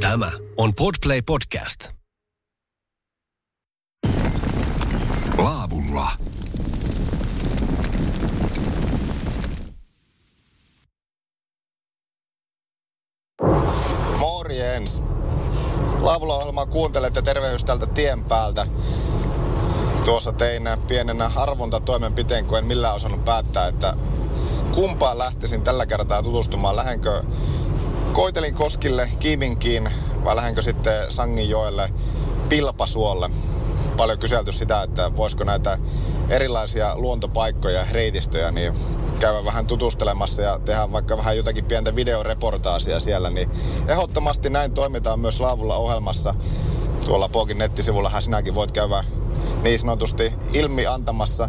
Tämä on Podplay Podcast. Laavulla. Morjens. Laavulla-ohjelmaa kuuntelette tervehdys tältä tien päältä. Tuossa tein pienenä arvontatoimenpiteen, kun en millään osannut päättää, että kumpaan lähtisin tällä kertaa tutustumaan. Lähenkö Koitelin koskille Kiiminkiin vai lähdenkö sitten Sanginjoelle Pilpasuolle? Paljon kyselty sitä, että voisiko näitä erilaisia luontopaikkoja, reitistöjä, niin käydä vähän tutustelemassa ja tehdä vaikka vähän jotakin pientä videoreportaasia siellä, niin ehdottomasti näin toimitaan myös Laavulla ohjelmassa. Tuolla Pookin nettisivullahan sinäkin voit käydä niin sanotusti ilmi antamassa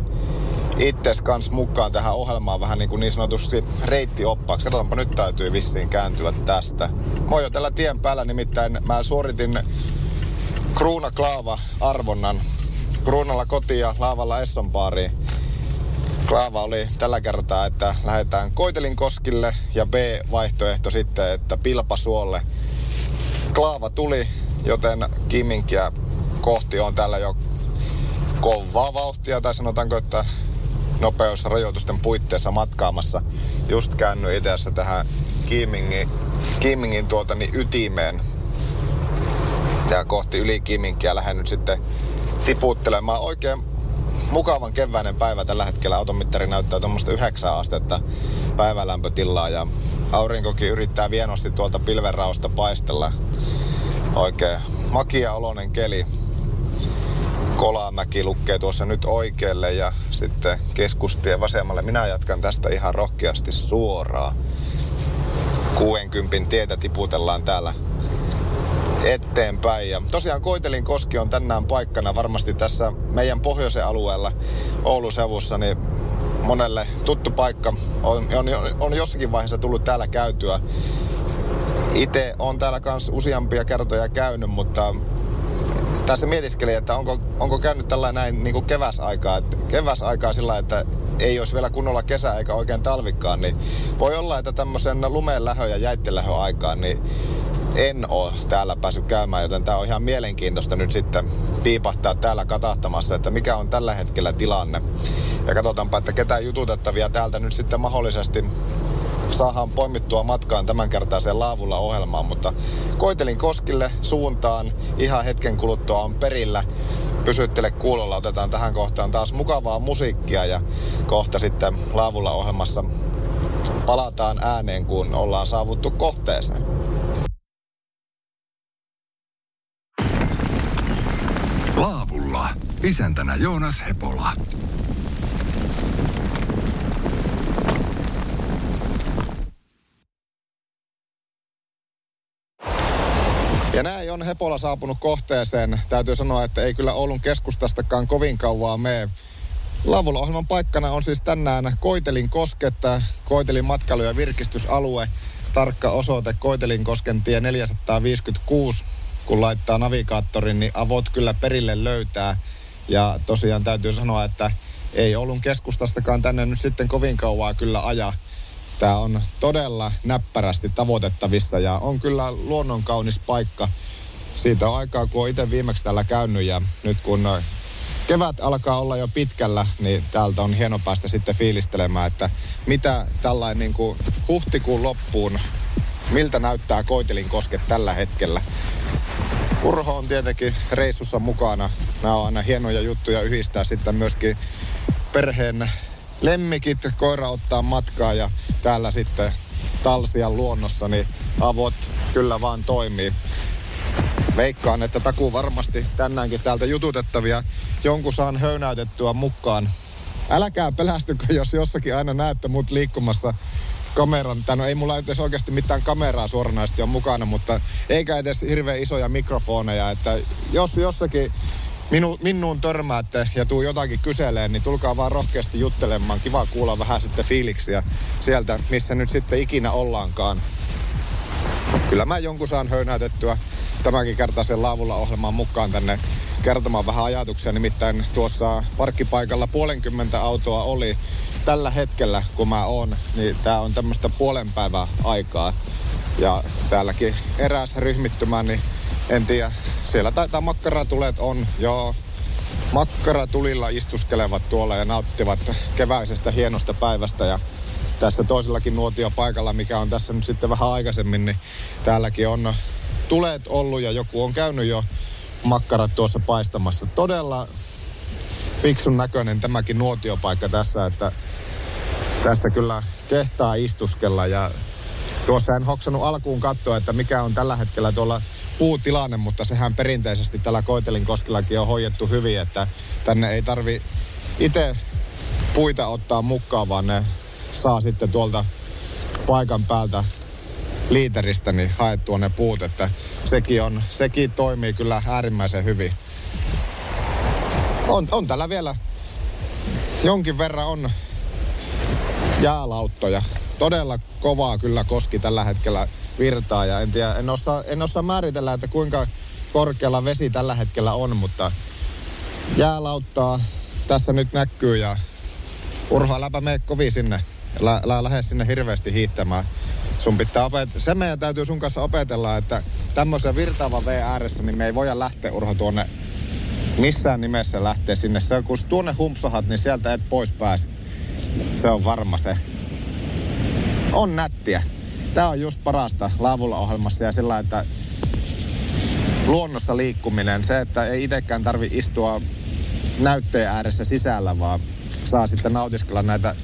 itses kans mukaan tähän ohjelmaan vähän niin, kuin niin sanotusti reittioppaaksi. Katsotaanpa, nyt täytyy vissiin kääntyä tästä. Mä oon jo tällä tien päällä, nimittäin mä suoritin Kruuna Klaava-arvonnan. Kruunalla kotiin ja Laavalla Essonpaariin. Klaava oli tällä kertaa, että lähdetään Koitelinkoskille ja B-vaihtoehto sitten, että Pilpasuolle. Klaava tuli, joten Kiminkiä kohti on tällä jo kovaa vauhtia, tai sanotaanko, että nopeusrajoitusten puitteissa matkaamassa. Just käänny itse tähän Kiimingin, Kiimingin tuota, niin ytimeen. Ja kohti yli Kiiminkiä lähden nyt sitten tiputtelemaan. Oikein mukavan keväinen päivä tällä hetkellä. Automittari näyttää tuommoista 9 astetta päivälämpötilaa ja aurinkokin yrittää vienosti tuolta pilvenraosta paistella. Oikein makia oloinen keli. Kolamäki lukee tuossa nyt oikealle ja sitten keskustie vasemmalle. Minä jatkan tästä ihan rohkeasti suoraan. 60 tietä tiputellaan täällä eteenpäin. Ja tosiaan Koitelin koski on tänään paikkana varmasti tässä meidän pohjoisen alueella Oulun sevussa, niin monelle tuttu paikka. On, on, on jossakin vaiheessa tullut täällä käytyä. Itse on täällä kans useampia kertoja käynyt, mutta tässä mietiskelin, että onko, onko käynyt tällainen näin niin kuin keväsaikaa, että keväsaikaa sillä että ei olisi vielä kunnolla kesä eikä oikein talvikkaan, niin voi olla, että tämmöisen lumeen lähö ja jäitten aikaan, niin en ole täällä päässyt käymään, joten tämä on ihan mielenkiintoista nyt sitten piipahtaa täällä katahtamassa, että mikä on tällä hetkellä tilanne. Ja katsotaanpa, että ketä jututettavia täältä nyt sitten mahdollisesti saadaan poimittua matkaan tämän kertaiseen laavulla ohjelmaan, mutta koitelin Koskille suuntaan. Ihan hetken kuluttua on perillä. Pysyttele kuulolla, otetaan tähän kohtaan taas mukavaa musiikkia ja kohta sitten laavulla ohjelmassa palataan ääneen, kun ollaan saavuttu kohteeseen. Laavulla. Isäntänä Joonas Hepola. Ja näin on Hepola saapunut kohteeseen. Täytyy sanoa, että ei kyllä Oulun keskustastakaan kovin kauaa mene. Laavulla ohjelman paikkana on siis tänään Koitelin kosketta, Koitelin matkailu- ja virkistysalue. Tarkka osoite Koitelin kosken tie 456. Kun laittaa navigaattorin, niin avot kyllä perille löytää. Ja tosiaan täytyy sanoa, että ei Oulun keskustastakaan tänne nyt sitten kovin kauaa kyllä aja. Tämä on todella näppärästi tavoitettavissa ja on kyllä luonnon kaunis paikka. Siitä on aikaa, kun itse viimeksi täällä käynyt ja nyt kun kevät alkaa olla jo pitkällä, niin täältä on hieno päästä sitten fiilistelemään, että mitä tällainen niin kuin huhtikuun loppuun, miltä näyttää Koitelin kosket tällä hetkellä. Urho on tietenkin reissussa mukana. Nämä on aina hienoja juttuja yhdistää sitten myöskin perheen lemmikit, koira ottaa matkaa ja täällä sitten Talsian luonnossa, niin avot kyllä vaan toimii. Veikkaan, että takuu varmasti tänäänkin täältä jututettavia jonkun saan höynäytettyä mukaan. Älkää pelästykö, jos jossakin aina näette mut liikkumassa kameran, tai no ei mulla edes oikeasti mitään kameraa suoranaisesti on mukana, mutta eikä edes hirveän isoja mikrofoneja, että jos jossakin minu, minuun törmäätte ja tuu jotakin kyseleen, niin tulkaa vaan rohkeasti juttelemaan. Kiva kuulla vähän sitten fiiliksiä sieltä, missä nyt sitten ikinä ollaankaan. Kyllä mä jonkun saan höynäytettyä tämänkin kertaisen laavulla ohjelmaan mukaan tänne kertomaan vähän ajatuksia. Nimittäin tuossa parkkipaikalla puolenkymmentä autoa oli tällä hetkellä, kun mä oon, niin tää on tämmöistä puolen päivää aikaa. Ja täälläkin eräs ryhmittymä, niin en tiedä, siellä taitaa makkaratulet on, joo. Makkaratulilla istuskelevat tuolla ja nauttivat keväisestä hienosta päivästä ja tässä toisellakin nuotiopaikalla, mikä on tässä nyt sitten vähän aikaisemmin, niin täälläkin on tulet ollut ja joku on käynyt jo makkarat tuossa paistamassa. Todella fiksun näköinen tämäkin nuotiopaikka tässä, että tässä kyllä kehtaa istuskella ja tuossa en hoksannut alkuun katsoa, että mikä on tällä hetkellä tuolla puutilanne, mutta sehän perinteisesti tällä Koitelin koskellakin on hoidettu hyvin, että tänne ei tarvi itse puita ottaa mukaan, vaan ne saa sitten tuolta paikan päältä liiteristä niin haettua ne puut, että sekin, on, sekin toimii kyllä äärimmäisen hyvin. On, on täällä vielä jonkin verran on jäälauttoja. Todella kovaa kyllä koski tällä hetkellä virtaa ja en, tiedä, en, osaa, en osaa määritellä, että kuinka korkealla vesi tällä hetkellä on, mutta jäälauttaa tässä nyt näkyy ja Urho, äläpä mene kovin sinne. Lä, lä, lähde sinne hirveästi hiittämään. Sun pitää opet- se meidän täytyy sun kanssa opetella, että tämmöisen virtaavan V ääressä, niin me ei voida lähteä Urho tuonne missään nimessä lähteä sinne. Se, kun tuonne humpsahat, niin sieltä et pois pääse. Se on varma se. On nättiä. Tää on just parasta laavulla ohjelmassa ja sillä, että luonnossa liikkuminen, se, että ei itsekään tarvi istua näytteen ääressä sisällä, vaan saa sitten nautiskella näitä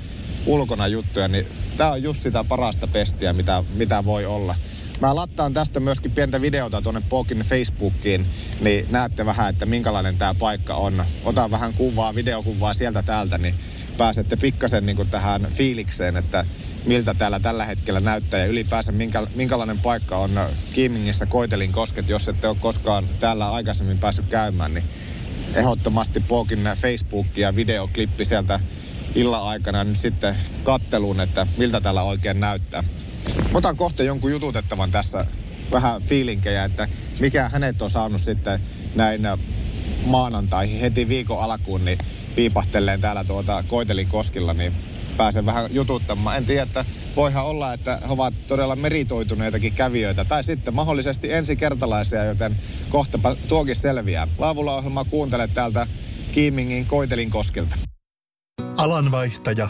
ulkona juttuja, niin tää on just sitä parasta pestiä, mitä, mitä voi olla. Mä lattaan tästä myöskin pientä videota tuonne Pokin Facebookiin, niin näette vähän, että minkälainen tämä paikka on. Otan vähän kuvaa, videokuvaa sieltä täältä, niin pääsette pikkasen niin tähän fiilikseen, että miltä täällä tällä hetkellä näyttää ja ylipäänsä minkä, minkälainen paikka on Kiimingissä Koitelin kosket, jos ette ole koskaan täällä aikaisemmin päässyt käymään, niin ehdottomasti Pokin Facebook ja videoklippi sieltä illan aikana nyt sitten katteluun, että miltä täällä oikein näyttää. Otan kohta jonkun jututettavan tässä vähän fiilinkejä, että mikä hänet on saanut sitten näin maanantaihin heti viikon alkuun, niin piipahtelleen täällä tuota Koitelin koskilla, niin pääsen vähän jututtamaan. En tiedä, että voihan olla, että he ovat todella meritoituneitakin kävijöitä tai sitten mahdollisesti ensikertalaisia, joten kohtapa tuokin selviää. Laavulla ohjelmaa kuuntele täältä Kiimingin Koitelin koskilta. Alanvaihtaja,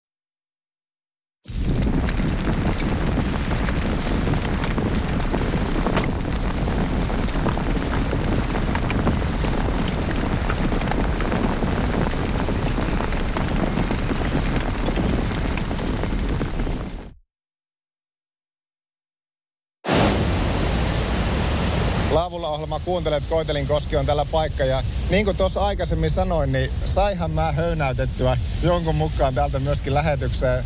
Laavulla ohjelma kuuntelet, Koitelin koski on tällä paikka ja niin kuin tuossa aikaisemmin sanoin, niin saihan mä höynäytettyä jonkun mukaan täältä myöskin lähetykseen.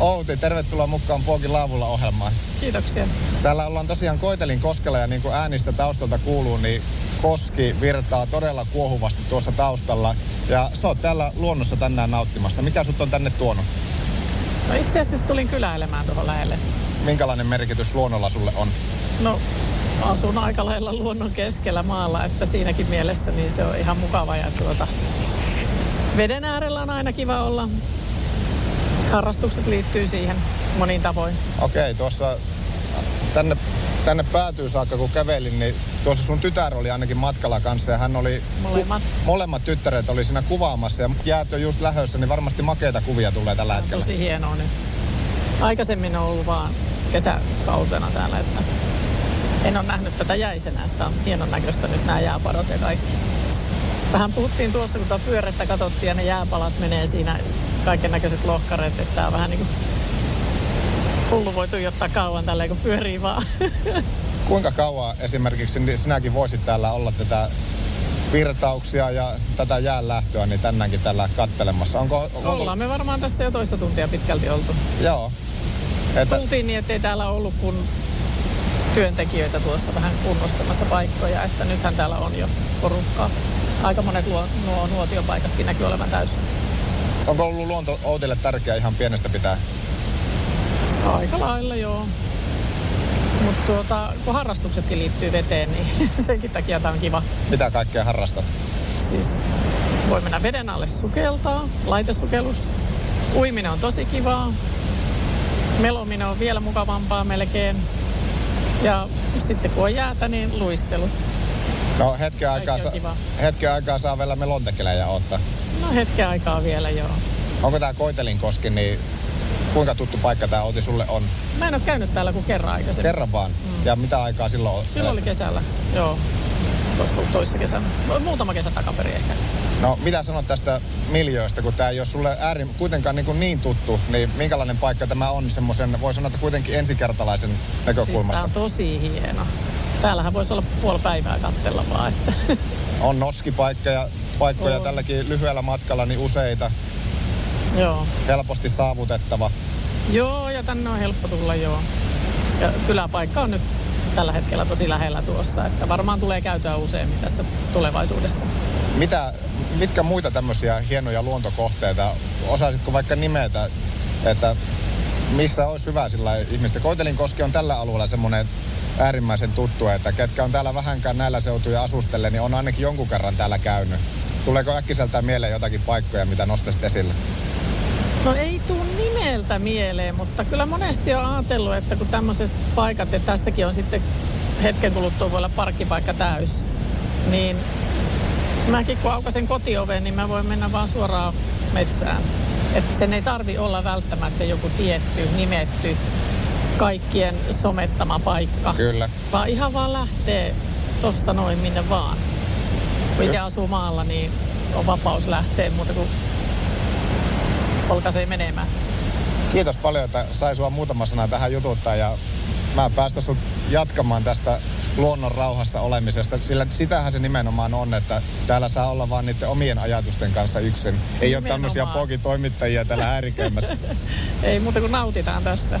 Outi, tervetuloa mukaan Puokin Laavulla ohjelmaan. Kiitoksia. Täällä ollaan tosiaan Koitelin koskella ja niin kuin äänistä taustalta kuuluu, niin koski virtaa todella kuohuvasti tuossa taustalla. Ja sä oot täällä luonnossa tänään nauttimassa. Mikä sut on tänne tuonut? No itse asiassa tulin kyläilemään tuohon lähelle. Minkälainen merkitys luonnolla sulle on? No asun aika lailla luonnon keskellä maalla, että siinäkin mielessä niin se on ihan mukava ja tuota, Veden äärellä on aina kiva olla. Harrastukset liittyy siihen monin tavoin. Okei, tuossa tänne, tänne päätyy saakka kun kävelin, niin tuossa sun tytär oli ainakin matkalla kanssa ja hän oli... Molemmat. Molemmat tyttäret oli siinä kuvaamassa ja jäät on just lähössä, niin varmasti makeita kuvia tulee tällä On hetkellä. tosi hienoa nyt. Aikaisemmin on ollut vaan kesäkautena täällä, että en ole nähnyt tätä jäisenä, että on hienon näköistä nyt nämä jääpadot ja kaikki. Vähän puhuttiin tuossa, kun tuo pyörettä katsottiin ja ne jääpalat menee siinä kaiken näköiset lohkareet, että on vähän niin kuin hullu voi tuijottaa kauan tälleen, kun pyörii vaan. Kuinka kauan esimerkiksi sinäkin voisit täällä olla tätä virtauksia ja tätä jäänlähtöä niin tänäänkin täällä kattelemassa? Onko, onko Ollaan me varmaan tässä jo toista tuntia pitkälti oltu. Joo. Että, Tultiin niin, ettei täällä ollut kun työntekijöitä tuossa vähän kunnostamassa paikkoja, että nythän täällä on jo porukkaa. Aika monet luo, nuo nuotiopaikatkin näkyy olevan täysin. Onko ollut luonto Outille tärkeä ihan pienestä pitää? Aika lailla joo. Mutta tuota, kun harrastuksetkin liittyy veteen, niin senkin takia tämä on kiva. Mitä kaikkea harrastat? Siis voi mennä veden alle sukeltaa, laitesukellus. Uiminen on tosi kivaa. Melominen on vielä mukavampaa melkein. Ja sitten kun on jäätä, niin luistelu. No hetken aikaa, sa- hetken aikaa saa vielä melontekelejä ottaa. No hetken aikaa vielä joo. Onko tämä Koitelinkoski, niin kuinka tuttu paikka tämä Outi sulle on? Mä en ole käynyt täällä kuin kerran aikaisemmin. Kerran vaan. Mm. Ja mitä aikaa silloin on? Silloin oli kesällä, joo. Olisiko ollut toissa kesänä? Muutama kesä takaperin ehkä. No mitä sanot tästä miljöistä, kun tämä ei ole sulle äärin, kuitenkaan niin, kuin niin tuttu, niin minkälainen paikka tämä on semmoisen, voi sanoa, että kuitenkin ensikertalaisen Siis näkökulmasta? tää on tosi hieno. Täällähän voisi olla puoli päivää kattella vaan, että On notskipaikka ja paikkoja On. tälläkin lyhyellä matkalla niin useita, joo. helposti saavutettava. Joo, ja tänne on helppo tulla joo. Ja kyläpaikka on nyt tällä hetkellä tosi lähellä tuossa, että varmaan tulee käytöä useammin tässä tulevaisuudessa. Mitä, mitkä muita tämmöisiä hienoja luontokohteita, osaisitko vaikka nimetä, että missä olisi hyvä sillä ihmistä? Koitelinkoski on tällä alueella semmoinen äärimmäisen tuttu, että ketkä on täällä vähänkään näillä seutuja asustelle, niin on ainakin jonkun kerran täällä käynyt. Tuleeko äkkiseltään mieleen jotakin paikkoja, mitä nostaisit esille? No ei tuu nimeltä mieleen, mutta kyllä monesti on ajatellut, että kun tämmöiset paikat, ja tässäkin on sitten hetken kuluttua voi olla parkkipaikka täys, niin mäkin kun aukasen kotioven, niin mä voin mennä vaan suoraan metsään. Että sen ei tarvi olla välttämättä joku tietty, nimetty, kaikkien somettama paikka. Kyllä. Vaan ihan vaan lähtee tosta noin minne vaan. Kun itse asuu maalla, niin on vapaus lähteä muuta kuin polkaisee menemään. Kiitos paljon, että sai sua muutama sana tähän jututtaa ja mä päästä sut jatkamaan tästä luonnon rauhassa olemisesta, sillä sitähän se nimenomaan on, että täällä saa olla vaan niiden omien ajatusten kanssa yksin. Ei ole Nimenomaan. tämmöisiä pokitoimittajia täällä häiriköimässä. Ei muuta kuin nautitaan tästä.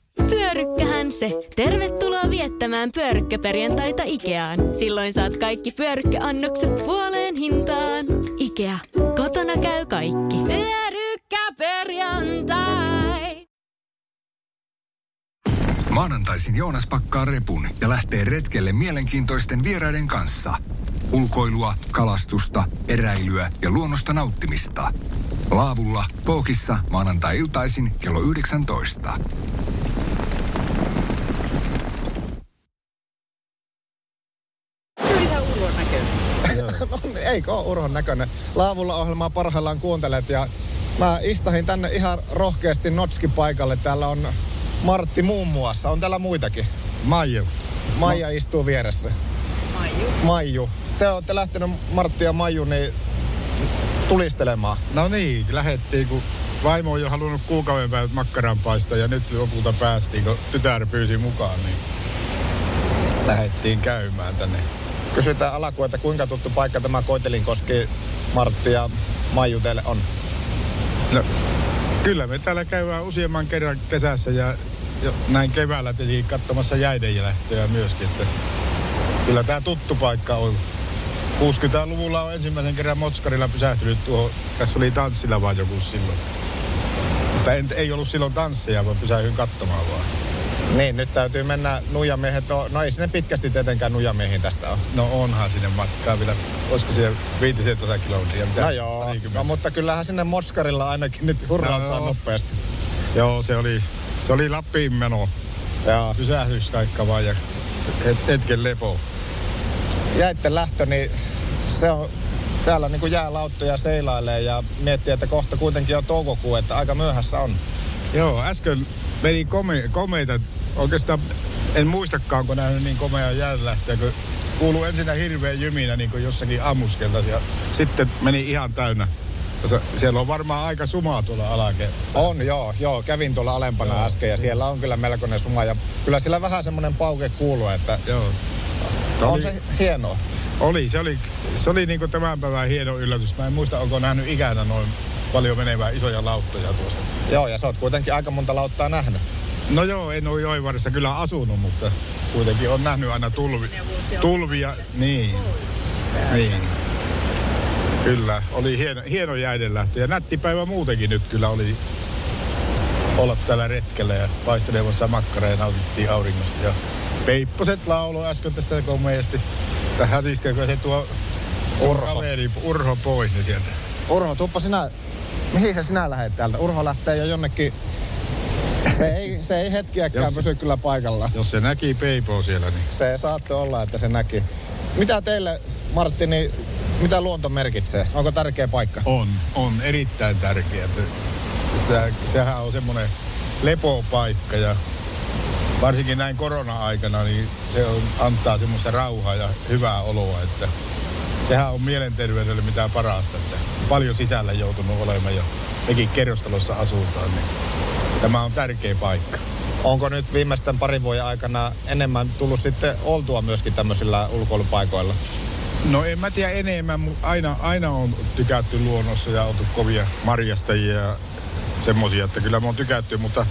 Pyörykkähän se! Tervetuloa viettämään pyörykkäperjantaita Ikeaan. Silloin saat kaikki pyörykkäannokset puoleen hintaan. Ikea. Kotona käy kaikki. Pyörykkäperjantai! Maanantaisin Joonas pakkaa repun ja lähtee retkelle mielenkiintoisten vieraiden kanssa. Ulkoilua, kalastusta, eräilyä ja luonnosta nauttimista. Laavulla, Pookissa, maanantai-iltaisin kello 19. no niin, eikö ole urhon näköinen? Laavulla ohjelmaa parhaillaan kuuntelet ja mä istahin tänne ihan rohkeasti Notski paikalle. Täällä on Martti muun muassa. On täällä muitakin. Maiju. Maija istuu vieressä. Maiju. Maiju. Te olette lähtenyt Martti ja Maiju niin tulistelemaan. No niin, lähettiin, kun vaimo on jo halunnut kuukauden päivät makkaranpaista ja nyt lopulta päästiin, kun tytär pyysi mukaan, niin lähettiin käymään tänne. Kysytään alkuun, että kuinka tuttu paikka tämä Koitelinkoski, Martti ja Maiju teille on? No, kyllä me täällä käydään useamman kerran kesässä ja, näin keväällä teki katsomassa jäiden lähtöjä myöskin. Että kyllä tämä tuttu paikka on. 60-luvulla on ensimmäisen kerran Motskarilla pysähtynyt tuohon. Tässä oli tanssilla vaan joku silloin. Mutta en, ei ollut silloin tansseja, vaan pysähdyin katsomaan vaan. Niin, nyt täytyy mennä nuijamiehet. on- No ei sinne pitkästi tietenkään nuijamiehiin tästä on. No onhan sinne matkaa vielä. Olisiko siellä 500 kilometriä? Mitä? No joo, no, mutta kyllähän sinne Motskarilla ainakin nyt hurrautaa No. nopeasti. Joo, se oli, se oli Lappiin meno. Joo. Pysähdys kaikka vaan ja het, hetken lepo. Jäitten lähtö, niin se on täällä niin kuin jäälauttoja seilailee ja miettii, että kohta kuitenkin on toukokuu, että aika myöhässä on. Joo, äsken meni kome, komeita. Oikeastaan en muistakaan, kun nähnyt niin komea jäänlähtöä, kun kuuluu ensinnä hirveä jyminä niin kuin jossakin ammuskelta ja sitten meni ihan täynnä. Tuossa- Siellä on varmaan aika sumaa tuolla alake. On, joo, joo. Kävin tuolla alempana joo, äsken ja siellä on kyllä melkoinen suma ja kyllä sillä vähän semmoinen pauke kuuluu, että Joo. on Oli- se hienoa. Oli, se oli, se oli niin kuin tämän päivän hieno yllätys. Mä en muista, onko nähnyt ikänä noin paljon menevää isoja lauttoja tuosta. Joo, ja sä oot kuitenkin aika monta lauttaa nähnyt. No joo, en ole Joivarissa kyllä asunut, mutta kuitenkin on nähnyt aina tulvi, tulvia. Niin. niin. Kyllä, oli hieno, hieno jäidenlähtö. Ja nätti päivä muutenkin nyt kyllä oli olla täällä retkellä ja paistelemassa makkaraa ja nautittiin auringosta. Ja Peipposet laulu äsken tässä komeasti. Tähän iskekö se tuo Urho. Urho. Kaveri, Urho pois niin sieltä. Urho, tuppa sinä, mihin sinä lähdet täältä? Urho lähtee jo jonnekin, se ei, se ei hetkiäkään Jos- pysy kyllä paikallaan. Jos se näki Peipoa siellä, niin Se saattoi olla, että se näki. Mitä teille, Martti, niin mitä luonto merkitsee? Onko tärkeä paikka? On, on erittäin tärkeää. Sitä, sehän on semmoinen lepopaikka ja varsinkin näin korona-aikana, niin se on, antaa semmoista rauhaa ja hyvää oloa, että sehän on mielenterveydelle mitä parasta. Että paljon sisällä joutunut olemaan ja mekin kerrostalossa asutaan, niin tämä on tärkeä paikka. Onko nyt viimeisten parin vuoden aikana enemmän tullut sitten oltua myöskin tämmöisillä ulkoilupaikoilla? No en mä tiedä enemmän, mutta aina, aina on tykätty luonnossa ja oltu kovia marjastajia ja semmosia, että kyllä mä oon tykätty, mutta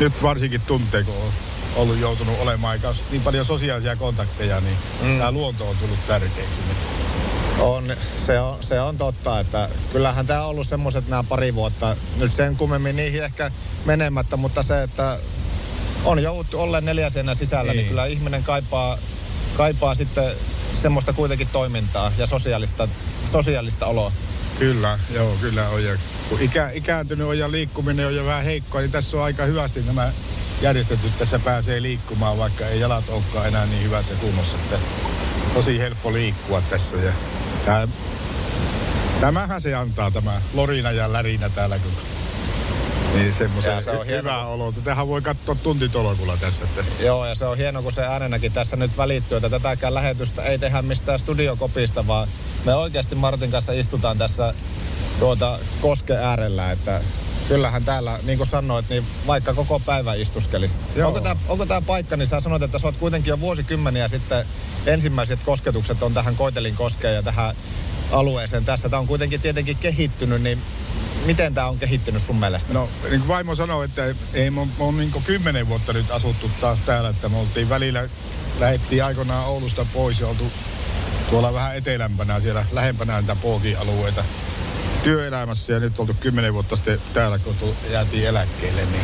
nyt varsinkin tuntee, kun on ollut joutunut olemaan aika niin paljon sosiaalisia kontakteja, niin mm. tämä luonto on tullut tärkeäksi nyt. On, se on, se on totta, että kyllähän tämä on ollut semmoiset nämä pari vuotta, nyt sen kummemmin niihin ehkä menemättä, mutta se, että on jouduttu olleen neljäsenä sisällä, niin, Niin. kyllä ihminen kaipaa, kaipaa sitten semmoista kuitenkin toimintaa ja sosiaalista, sosiaalista oloa. Kyllä, joo, kyllä on. Ja kun ikä, ikääntynyt on ja liikkuminen on jo vähän heikkoa, niin tässä on aika hyvästi nämä järjestetyt. Tässä pääsee liikkumaan, vaikka ei jalat olekaan enää niin hyvässä kunnossa. Että tosi helppo liikkua tässä. Ja tää, tämähän se antaa, tämä lorina ja lärinä täällä, kun niin semmoisen Ja se on hyvä olo. Tähän voi katsoa tuntitolokulla tässä. Että Joo, ja se on hieno, kun se äänenäkin tässä nyt välittyy, että tätäkään lähetystä ei tehdä mistään studiokopista, vaan me oikeasti Martin kanssa istutaan tässä tuota koske äärellä, että kyllähän täällä, niin kuin sanoit, niin vaikka koko päivä istuskelisi. Joo. Onko tämä onko tää paikka, niin sä sanoit, että sä oot kuitenkin jo vuosikymmeniä sitten ensimmäiset kosketukset on tähän Koitelin koskeen ja tähän alueeseen tässä. Tämä on kuitenkin tietenkin kehittynyt, niin miten tämä on kehittynyt sun mielestä? No, niin kuin vaimo sanoi, että ei, me on, me on niin kymmenen vuotta nyt asuttu taas täällä, että me oltiin välillä, lähdettiin aikoinaan Oulusta pois ja oltu tuolla vähän etelämpänä, siellä lähempänä niitä Pooki-alueita työelämässä ja nyt oltu kymmenen vuotta sitten täällä, kun jäätiin eläkkeelle, niin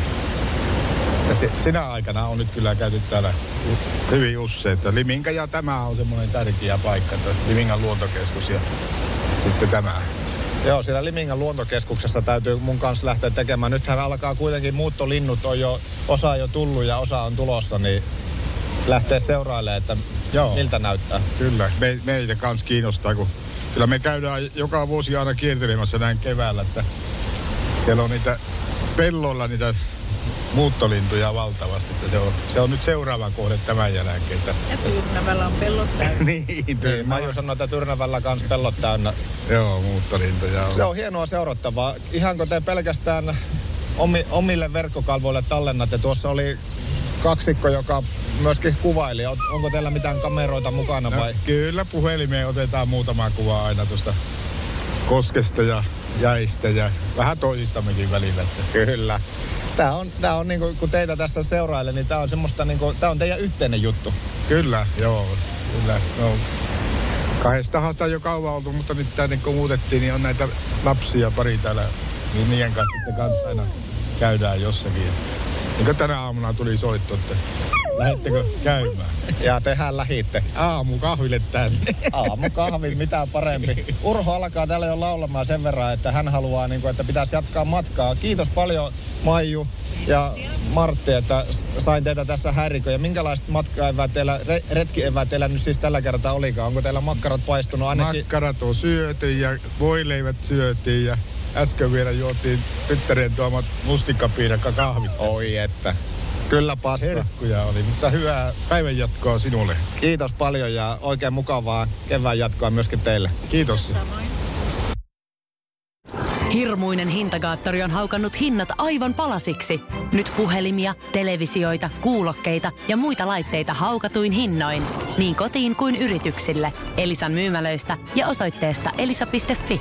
ja se, sinä aikana on nyt kyllä käyty täällä hyvin usein, että Liminka ja tämä on semmoinen tärkeä paikka, että Limingan luontokeskus ja sitten tämä. Joo, siellä Limingan luontokeskuksessa täytyy mun kanssa lähteä tekemään. Nythän alkaa kuitenkin muuttolinnut on jo, osa jo tullut ja osa on tulossa, niin lähtee seurailemaan, että Joo. miltä näyttää. Kyllä, me, meitä kans kiinnostaa, kun kyllä me käydään joka vuosi aina kiertelemässä näin keväällä, että siellä on niitä pelloilla niitä muuttolintuja valtavasti. Että se, on, se on nyt seuraava kohde tämän jälkeen. Että, Ja Tyrnävällä on pellot täynnä. niin, Niin, Maju sanoi, että Tyrnävällä kans pellot täynnä. Joo, muuttolintuja on. Se on hienoa seurattavaa. Ihanko te pelkästään omi, omille verkkokalvoille tallennatte? Tuossa oli kaksikko, joka myöskin kuvaili. On- Onko teillä mitään kameroita mukana No, vai? kyllä, puhelimeen otetaan muutama kuva aina tuosta koskesta ja jäistä ja vähän toisistammekin välillä. Että. Kyllä. Tää on, tää on niinku, kun teitä tässä seuraille, niin tää on semmoista niinku, tää on teidän yhteinen juttu. Kyllä, joo. Kyllä. No, kahdestahan sitä jo kauan oltu, mutta nyt tänne kun muutettiin, niin on näitä lapsia pari täällä, niin niiden kanssa sitten kanssa aina käydään jossakin. Että. Kuin tänä aamuna tuli soitto, että lähettekö käymään? Ja tehän lähitte. Aamu kahville tänne. Aamu kahvi, mitä parempi. Urho alkaa täällä jo laulamaan sen verran, että hän haluaa, niin kuin, että pitäisi jatkaa matkaa. Kiitos paljon Maiju ja Martti, että sain teitä tässä häirikö. Ja minkälaiset matkaevät teillä, re, retkievät teillä nyt siis tällä kertaa olikaan? Onko teillä makkarat paistunut ainakin? Makkarat on syöty ja voileivät syötiin ja äsken vielä juotiin tyttären tuomat mustikkapiirakka kahvit. Oi että. Kyllä passa. Herkkuja oli, mutta hyvää päivän jatkoa sinulle. Kiitos paljon ja oikein mukavaa kevään jatkoa myöskin teille. Kiitos. Hirmuinen hintakaattori on haukannut hinnat aivan palasiksi. Nyt puhelimia, televisioita, kuulokkeita ja muita laitteita haukatuin hinnoin. Niin kotiin kuin yrityksille. Elisan myymälöistä ja osoitteesta elisa.fi.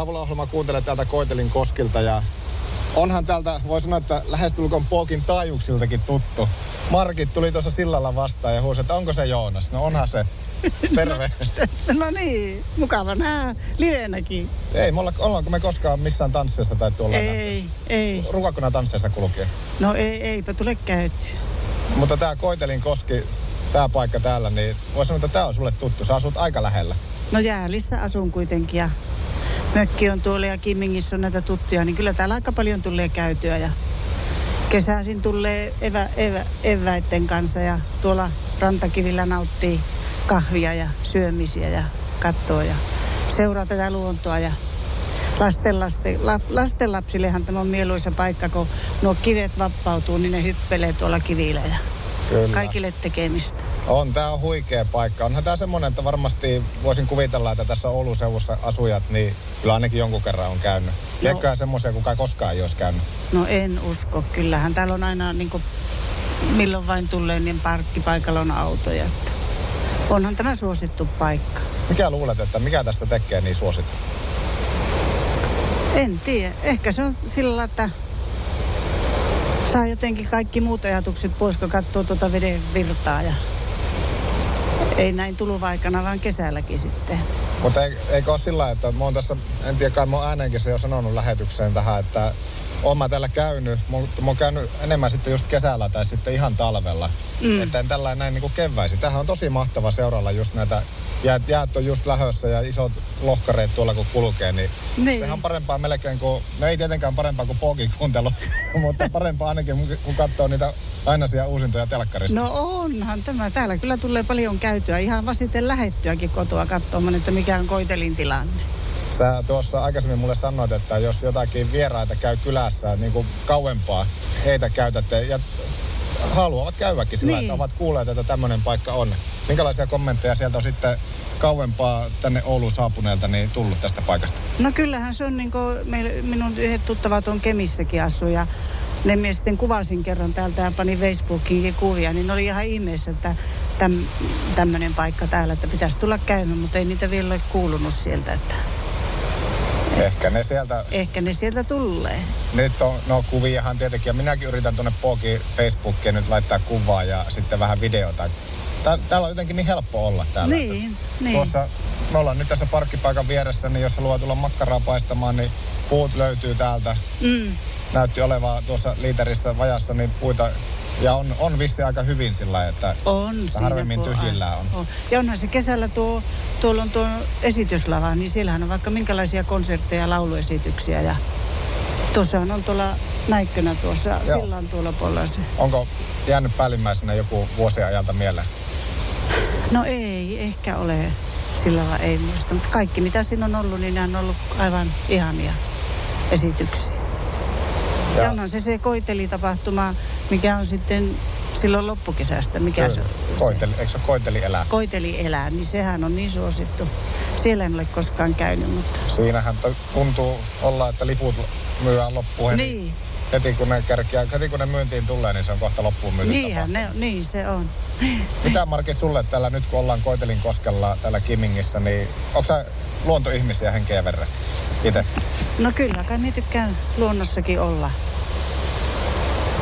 Laavula-ohjelma kuuntelee täältä Koitelin koskilta ja onhan täältä, voi sanoa, että lähestulkoon Pookin taajuksiltakin tuttu. Markit tuli tuossa sillalla vastaan ja huusi, että onko se Joonas? No onhan se. Terve. No niin, mukava nää liveenäkin. Ei, me olla, ollaanko me koskaan missään tansseissa tai tuolla? Ei, ei. Rukaako nämä tansseissa kulkee? No ei, eipä tule käyty. Mutta tämä Koitelin koski, tämä paikka täällä, niin voi sanoa, että tämä on sulle tuttu. Sä asut aika lähellä. No Jäälissä asun kuitenkin ja mökki on tuolla ja Kimmingissä on näitä tuttuja, niin kyllä täällä aika paljon tulee käytyä ja kesäisin tulee evä, evä, eväitten kanssa ja tuolla rantakivillä nauttii kahvia ja syömisiä ja kattoa ja seuraa tätä luontoa ja lasten, lasten, la, lastenlapsillehan tämä on mieluisa paikka, kun nuo kivet vappautuu, niin ne hyppelee tuolla kivillä ja Kyllä. kaikille tekemistä. On, tämä on huikea paikka. Onhan tämä semmoinen, että varmasti voisin kuvitella, että tässä Oulun seudussa asujat, niin kyllä ainakin jonkun kerran on käynyt. Liekköhän semmoisia, kuka koskaan ei olisi käynyt. No en usko. Kyllähän täällä on aina niin kuin, milloin vain tulee, niin parkkipaikalla on autoja. Että onhan tämä suosittu paikka. Mikä luulet, että mikä tästä tekee niin suosittu? En tiedä. Ehkä se on sillä että saa jotenkin kaikki muut ajatukset pois, kun katsoo tuota veden virtaa. Ja ei näin tuluvaikana, vaan kesälläkin sitten. Mutta eikö ole sillä että mä oon tässä, en tiedä kai mä oon ääneenkin se jo sanonut lähetykseen tähän, että oon mä täällä käynyt, mutta mä oon käynyt enemmän sitten just kesällä tai sitten ihan talvella. Mm. Että en tällä näin niin kuin keväisin. Tähän on tosi mahtava seuralla just näitä, jäät, jäät on just lähössä ja isot lohkareet tuolla kun kulkee, niin, niin. sehän on parempaa melkein kuin, no ei tietenkään parempaa kuin pokikuuntelu, mutta parempaa ainakin kun katsoo niitä ainaisia uusintoja telkkarista. No onhan tämä. Täällä kyllä tulee paljon käytyä. Ihan vasiten lähettyäkin kotoa katsomaan, että mikä on koitelin tilanne. Sä tuossa aikaisemmin mulle sanoit, että jos jotakin vieraita käy kylässä niin kuin kauempaa, heitä käytätte ja haluavat käyväkin sillä, niin. että ovat kuulleet, että tämmöinen paikka on. Minkälaisia kommentteja sieltä on sitten kauempaa tänne Ouluun saapuneelta niin tullut tästä paikasta? No kyllähän se on niin kuin, meillä, minun yhdet tuttavat on Kemissäkin asu ja ne mies sitten kuvasin kerran täältä ja pani Facebookiin kuvia, niin oli ihan ihmeessä, että täm, tämmöinen paikka täällä, että pitäisi tulla käymään, mutta ei niitä vielä ole kuulunut sieltä, että Ehkä ne sieltä... Ehkä ne sieltä tulee. Nyt on, no kuviahan tietenkin, ja minäkin yritän tuonne Pookin Facebookiin nyt laittaa kuvaa ja sitten vähän videota. Tää, täällä on jotenkin niin helppo olla täällä. Niin, niin. Tuossa, me ollaan nyt tässä parkkipaikan vieressä, niin jos haluaa tulla makkaraa paistamaan, niin puut löytyy täältä. Mm. Näytti olevaa tuossa liiterissä vajassa, niin puita Ja on, on vissi aika hyvin sillä lailla, että On harvemmin tyhjillä on. on. Ja onhan se kesällä tuo, tuolla on tuo esityslava, niin siellähän on vaikka minkälaisia konsertteja ja lauluesityksiä. Ja tuossahan on tuolla näikkönä tuossa Joo. sillan tuolla puolella se. Onko jäänyt päällimmäisenä joku vuosien ajalta mieleen? No ei, ehkä ole. Sillä lailla ei muista. Mutta kaikki mitä siinä on ollut, niin nämä on ollut aivan ihania esityksiä. Ja, ja onhan se se koitelitapahtuma, mikä on sitten silloin loppukesästä. Mikä se, Koiteli, eikö se ole koiteli elää? koiteli elää, niin sehän on niin suosittu. Siellä en ole koskaan käynyt, mutta... Siinähän tuntuu olla, että liput myydään loppuun heti, Niin, heti, kun ne kerkiää, heti kun ne myyntiin tulee, niin se on kohta loppuun myyty niinhän ne, niin se on. Mitä Markit sulle täällä nyt kun ollaan Koitelin koskella täällä Kimingissä, niin onko sä luontoihmisiä henkeä verran itse? No kyllä, kai minä tykkään luonnossakin olla.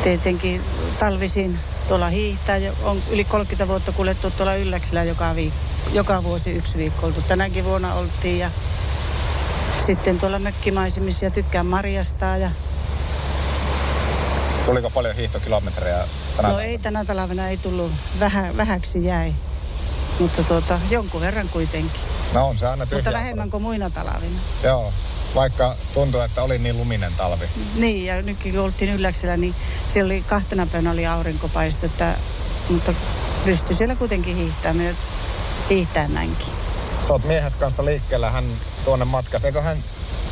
Tietenkin talvisin tuolla hiihtää. ja On yli 30 vuotta kuljettu tuolla Ylläksillä joka, viik- joka vuosi yksi viikko oltu. Tänäkin vuonna oltiin ja sitten tuolla mökkimaisemissa ja tykkään marjastaa. Ja... Tuliko paljon hiihtokilometrejä tänä No talvena? ei tänä talvena ei tullut, Vähä, vähäksi jäi. Mutta tuota, jonkun verran kuitenkin. No on se aina tyhjää. Mutta vähemmän kuin muina talvina. Joo, vaikka tuntuu, että oli niin luminen talvi. Niin, ja nytkin kun oltiin Ylläksellä, niin siellä oli kahtena päivänä oli aurinkopaisto, että, mutta pystyi siellä kuitenkin hiihtämään, näinkin. Sä oot miehes kanssa liikkeellä, hän tuonne matkasi. Eikö hän,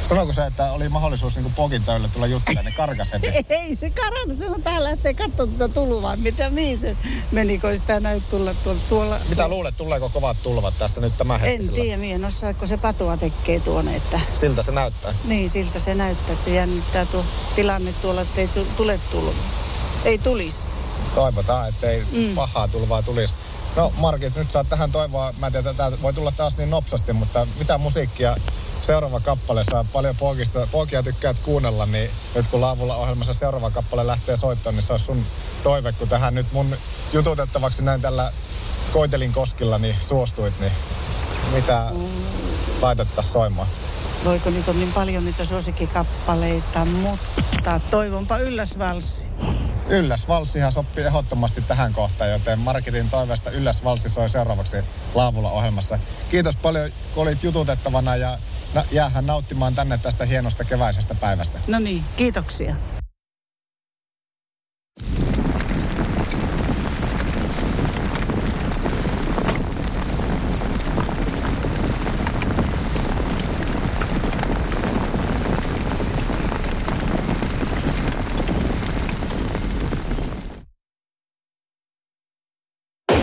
sanoiko se, että oli mahdollisuus niin pokin töille tulla juttelemaan, niin karkas heti? Ei se karannut, se on täällä, ettei katso tuota tulvaa, mitä mihin se meni, kun sitä näy tulla tuolla. tuolla Mitä luulet, tuleeko kovat tulvat tässä nyt tämän En hetkisellä? tiedä, mien osaa, kun se patua tekee tuonne, että Siltä se näyttää. niin siltä se näyttää, että jännittää tuo tilanne tuolla, että ei tu- tule tulva. Ei tulisi. Toivotaan, ettei mm. pahaa tulvaa tulisi. No Markit, nyt saat tähän toivoa. Mä en tiedä, että tämä voi tulla taas niin nopsasti, mutta mitä musiikkia seuraava kappale saa? Paljon poikista, poikia tykkäät kuunnella, niin nyt kun Laavulla ohjelmassa seuraava kappale lähtee soittoon, niin se on sun toive, kun tähän nyt mun jututettavaksi näin tällä Koitelin koskilla, niin suostuit, niin mitä laitettaisiin soimaan? Voiko niitä on niin paljon niitä suosikkikappaleita, mutta toivonpa ylläsvalssi. Ylläs Valssihan sopii ehdottomasti tähän kohtaan, joten Marketin toiveesta Ylläs Valssi soi seuraavaksi Laavulla ohjelmassa. Kiitos paljon, kun olit jututettavana ja na- jäähän nauttimaan tänne tästä hienosta keväisestä päivästä. No niin, kiitoksia.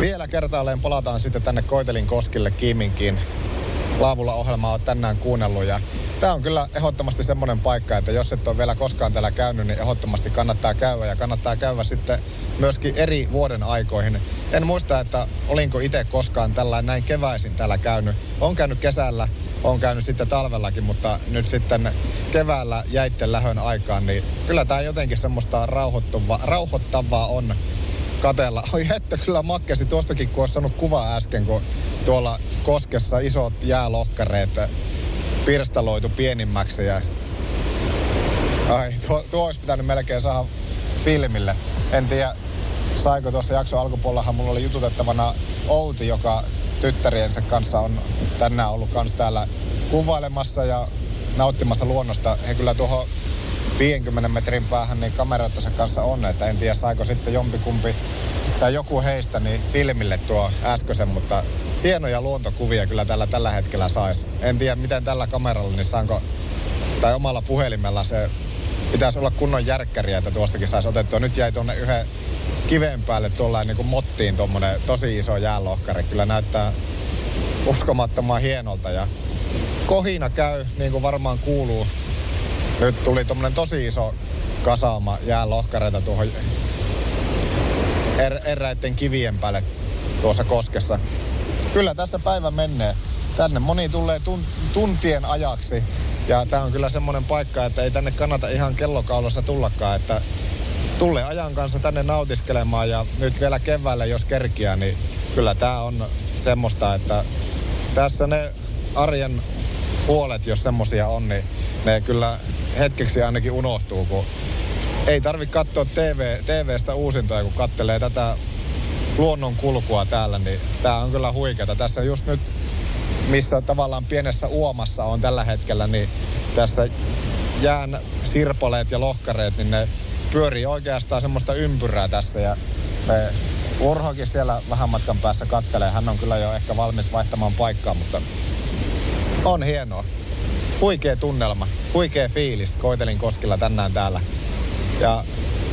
Vielä kertaalleen palataan sitten tänne Koitelin koskille Kiiminkiin. Laavulla ohjelmaa on tänään kuunnellut ja tämä on kyllä ehdottomasti semmoinen paikka, että jos et ole vielä koskaan täällä käynyt, niin ehdottomasti kannattaa käydä ja kannattaa käydä sitten myöskin eri vuoden aikoihin. En muista, että olinko itse koskaan tällainen näin keväisin täällä käynyt. On käynyt kesällä, on käynyt sitten talvellakin, mutta nyt sitten keväällä jäitten lähön aikaan, niin kyllä tämä jotenkin semmoista rauhoittavaa, rauhoittavaa on katella. Oi että kyllä makkesi tuostakin, kun olisi saanut kuvaa äsken, kun tuolla koskessa isot jäälohkareet pirstaloitu pienimmäksi. Ja... Ai, tuo, tuo olisi pitänyt melkein saada filmille. En tiedä, saiko tuossa jakson alkupuolellahan mulla oli jututettavana Outi, joka tyttäriensä kanssa on tänään ollut kans täällä kuvailemassa ja nauttimassa luonnosta. He kyllä tuohon 50 metrin päähän niin kameroittensa kanssa on, että en tiedä saiko sitten jompikumpi tai joku heistä niin filmille tuo äskeisen, mutta hienoja luontokuvia kyllä tällä tällä hetkellä sais. En tiedä miten tällä kameralla, niin saanko, tai omalla puhelimella se pitäisi olla kunnon järkkäriä, että tuostakin saisi otettua. Nyt jäi tuonne yhden kiven päälle tuollainen niin kuin mottiin tuommoinen tosi iso jäälohkari. Kyllä näyttää uskomattoman hienolta ja kohina käy, niin kuin varmaan kuuluu. Nyt tuli tuommoinen tosi iso kasaama jäälohkareita tuohon er, eräiden kivien päälle tuossa koskessa. Kyllä tässä päivä menee. Tänne moni tulee tun, tuntien ajaksi. Ja tämä on kyllä semmoinen paikka, että ei tänne kannata ihan kellokaulassa tullakaan, että tulee ajan kanssa tänne nautiskelemaan ja nyt vielä keväällä, jos kerkiää, niin kyllä tämä on semmoista, että tässä ne arjen huolet, jos semmosia on, niin ne kyllä hetkeksi ainakin unohtuu, kun ei tarvi katsoa TV, TVstä uusintoja, kun kattelee tätä luonnon kulkua täällä, niin tää on kyllä huikeata. Tässä just nyt, missä tavallaan pienessä uomassa on tällä hetkellä, niin tässä jään sirpoleet ja lohkareet, niin ne pyörii oikeastaan semmoista ympyrää tässä ja me Urhokin siellä vähän matkan päässä kattelee. Hän on kyllä jo ehkä valmis vaihtamaan paikkaa, mutta on hienoa. Huikea tunnelma, huikea fiilis. Koitelin Koskilla tänään täällä. Ja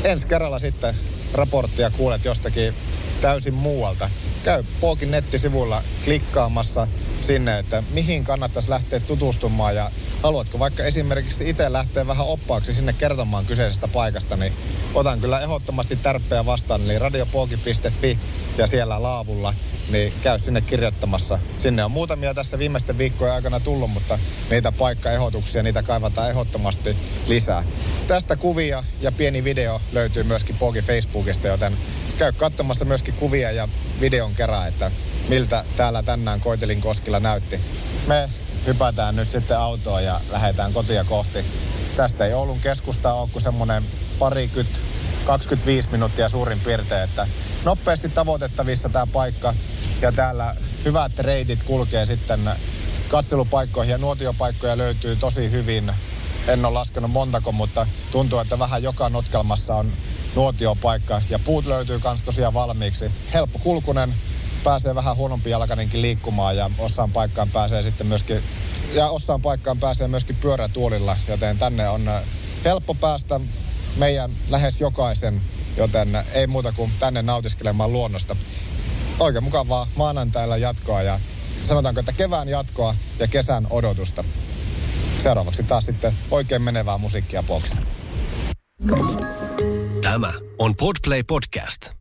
ensi kerralla sitten raporttia kuulet jostakin täysin muualta. Käy Pookin nettisivuilla klikkaamassa sinne, että mihin kannattaisi lähteä tutustumaan ja haluatko vaikka esimerkiksi itse lähteä vähän oppaaksi sinne kertomaan kyseisestä paikasta, niin otan kyllä ehdottomasti tärppejä vastaan, eli radiopooki.fi ja siellä laavulla, niin käy sinne kirjoittamassa. Sinne on muutamia tässä viimeisten viikkojen aikana tullut, mutta niitä paikkaehdotuksia, niitä kaivataan ehdottomasti lisää. Tästä kuvia ja pieni video löytyy myöskin Pooki Facebookista, joten käy katsomassa myöskin kuvia ja videon kerran, että miltä täällä tänään Koitelin koskilla näytti. Me hypätään nyt sitten autoon ja lähdetään kotia kohti. Tästä ei Oulun keskusta ole kuin semmoinen parikymmentä 25 minuuttia suurin piirtein, että nopeasti tavoitettavissa tämä paikka ja täällä hyvät reitit kulkee sitten katselupaikkoihin ja nuotiopaikkoja löytyy tosi hyvin. En ole laskenut montako, mutta tuntuu, että vähän joka notkelmassa on nuotiopaikka ja puut löytyy myös tosiaan valmiiksi. Helppo kulkunen, pääsee vähän huonompi jalkainenkin liikkumaan ja osaan paikkaan pääsee sitten myöskin, ja osaan paikkaan pääsee myöskin pyörätuolilla, joten tänne on äh, helppo päästä meidän lähes jokaisen, joten ei muuta kuin tänne nautiskelemaan luonnosta. Oikein mukavaa maanantailla jatkoa ja sanotaanko, että kevään jatkoa ja kesän odotusta. Seuraavaksi taas sitten oikein menevää musiikkia boksissa. Tämä on Podplay Podcast.